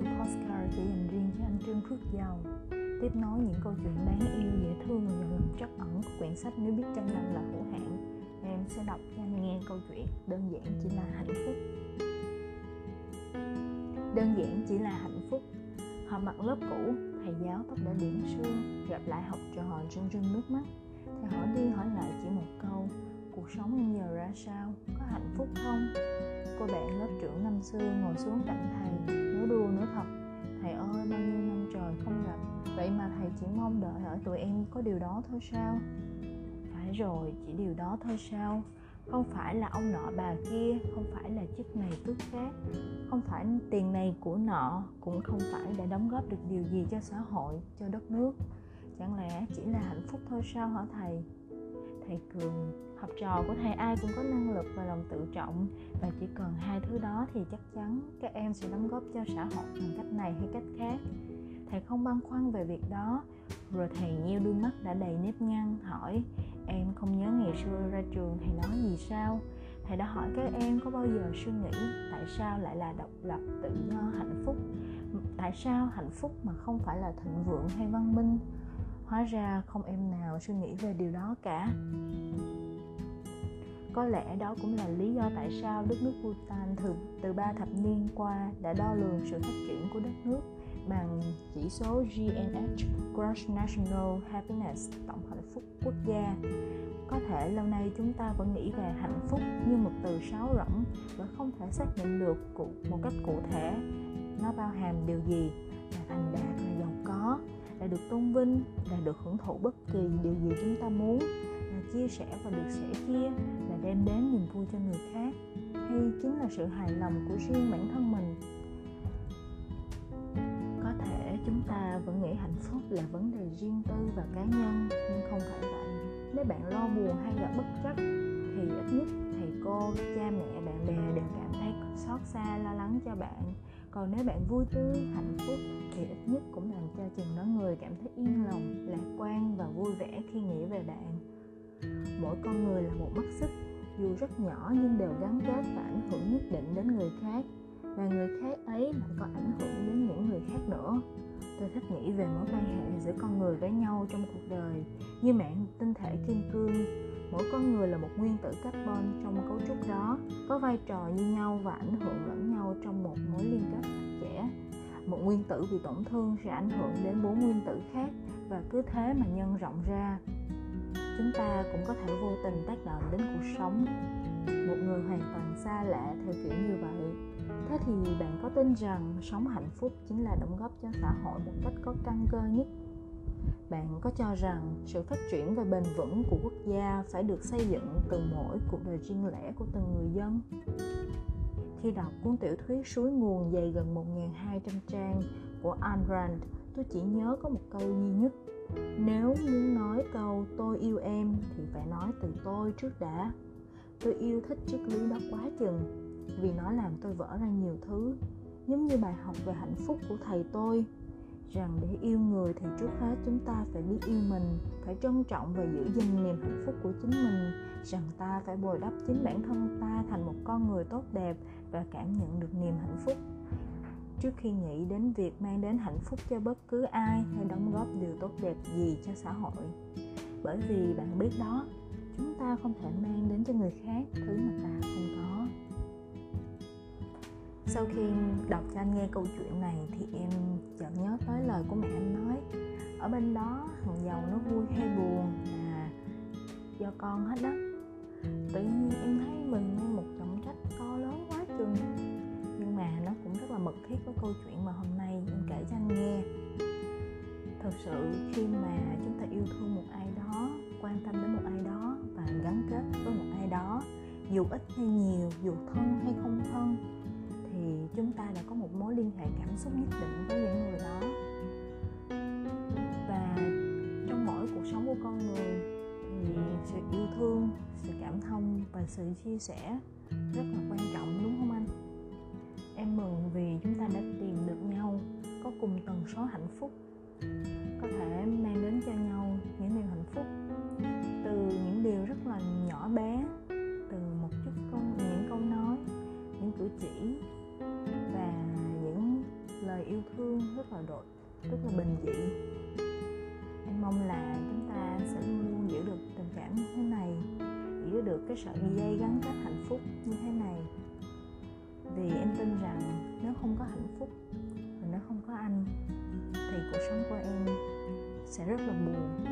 chủ postcard chỉ dành riêng cho anh trương phước giàu. Tiếp nối những câu chuyện đáng yêu, dễ thương và lòng trắc ẩn của quyển sách nếu biết tranh năm là hữu hạn, em sẽ đọc cho anh nghe câu chuyện đơn giản chỉ là hạnh phúc. Đơn giản chỉ là hạnh phúc. Họp mặt lớp cũ, thầy giáo tóc đã điểm sương, gặp lại học trò rưng rưng nước mắt. Thầy hỏi đi hỏi lại chỉ một câu, cuộc sống em giờ ra sao? Có hạnh phúc không? Cô bạn lớp trưởng năm xưa ngồi xuống cạnh thầy nửa đùa nửa thật. Thầy ơi, bao nhiêu năm trời không gặp. Vậy mà thầy chỉ mong đợi ở tụi em có điều đó thôi sao? Phải rồi, chỉ điều đó thôi sao? Không phải là ông nọ bà kia, không phải là chức này tước khác. Không phải tiền này của nọ, cũng không phải đã đóng góp được điều gì cho xã hội, cho đất nước. Chẳng lẽ chỉ là hạnh phúc thôi sao hả thầy? Thầy cường, học trò của thầy ai cũng có năng lực và lòng tự trọng. Và chỉ cần hai thứ đó thì chắc chắn các em sẽ đóng góp cho xã hội bằng cách này hay cách khác. Thầy không băn khoăn về việc đó. Rồi thầy nheo đôi mắt đã đầy nếp nhăn, hỏi, em không nhớ ngày xưa ra trường thầy nói gì sao? Thầy đã hỏi, các em có bao giờ suy nghĩ tại sao lại là độc lập, tự do, hạnh phúc? Tại sao hạnh phúc mà không phải là thịnh vượng hay văn minh? Hóa ra không em nào suy nghĩ về điều đó cả. Có lẽ đó cũng là lý do tại sao đất nước Bhutan từ từ ba thập niên qua đã đo lường sự phát triển của đất nước bằng chỉ số GNH Gross National Happiness, tổng hạnh phúc quốc gia. Có thể lâu nay chúng ta vẫn nghĩ về hạnh phúc như một từ sáo rỗng và không thể xác định được một cách cụ thể nó bao hàm điều gì là thành đạt được tôn vinh là được hưởng thụ bất kỳ điều gì chúng ta muốn, là chia sẻ và được sẻ chia, là đem đến niềm vui cho người khác. Hay chính là sự hài lòng của riêng bản thân mình. Có thể chúng ta vẫn nghĩ hạnh phúc là vấn đề riêng tư và cá nhân, nhưng không phải vậy. Nếu bạn lo buồn hay gặp bất trắc, thì ít nhất thầy cô, cha mẹ, bạn bè đều cảm thấy xót xa, lo lắng cho bạn còn nếu bạn vui tươi, hạnh phúc thì ít nhất cũng làm cho chừng đó người cảm thấy yên lòng, lạc quan và vui vẻ khi nghĩ về bạn. Mỗi con người là một mắt xích, dù rất nhỏ nhưng đều gắn kết và ảnh hưởng nhất định đến người khác, và người khác ấy lại có ảnh hưởng đến những người khác nữa. Tôi thích nghĩ về mối quan hệ giữa con người với nhau trong cuộc đời, như mạng tinh thể kim cương mỗi con người là một nguyên tử carbon trong cấu trúc đó, có vai trò như nhau và ảnh hưởng lẫn nhau trong một mối liên kết chặt chẽ. Một nguyên tử bị tổn thương sẽ ảnh hưởng đến bốn nguyên tử khác và cứ thế mà nhân rộng ra. Chúng ta cũng có thể vô tình tác động đến cuộc sống. Một người hoàn toàn xa lạ theo kiểu như vậy. Thế thì bạn có tin rằng sống hạnh phúc chính là đóng góp cho xã hội một cách có căn cơ nhất? Bạn có cho rằng sự phát triển và bền vững của quốc gia phải được xây dựng từ mỗi cuộc đời riêng lẻ của từng người dân khi đọc cuốn tiểu thuyết suối nguồn dày gần 1.200 trang của Ayn Rand, tôi chỉ nhớ có một câu duy nhất. Nếu muốn nói câu tôi yêu em thì phải nói từ tôi trước đã. Tôi yêu thích triết lý đó quá chừng vì nó làm tôi vỡ ra nhiều thứ giống như bài học về hạnh phúc của thầy tôi rằng để yêu người thì trước hết chúng ta phải biết yêu mình, phải trân trọng và giữ gìn niềm hạnh phúc của chính mình. Rằng ta phải bồi đắp chính bản thân ta thành một con người tốt đẹp và cảm nhận được niềm hạnh phúc. Trước khi nghĩ đến việc mang đến hạnh phúc cho bất cứ ai hay đóng góp điều tốt đẹp gì cho xã hội. Bởi vì bạn biết đó, chúng ta không thể mang đến cho người khác thứ mà ta không sau khi đọc cho anh nghe câu chuyện này thì em chợt nhớ tới lời của mẹ anh nói ở bên đó thằng giàu nó vui hay buồn là do con hết đó. Tự nhiên em thấy mình như một trọng trách to lớn quá chừng. Nhưng mà nó cũng rất là mật thiết với câu chuyện mà hôm nay em kể cho anh nghe. Thật sự khi mà chúng ta yêu thương một ai đó quan tâm đến một ai đó và gắn kết với một ai đó dù ít hay nhiều dù thân hay không chúng ta đã có một mối liên hệ cảm xúc nhất định với những người đó. Và trong mỗi cuộc sống của con người thì sự yêu thương, sự cảm thông và sự chia sẻ rất là quan trọng, đúng không anh? Em mừng vì chúng ta đã tìm được nhau có cùng tần số hạnh phúc. Lời yêu thương rất là độ rất là bình dị. Em mong là chúng ta sẽ luôn luôn giữ được tình cảm như thế này, giữ được cái sợi dây gắn kết hạnh phúc như thế này. Vì em tin rằng nếu không có hạnh phúc và nếu không có anh, thì cuộc sống của em sẽ rất là buồn.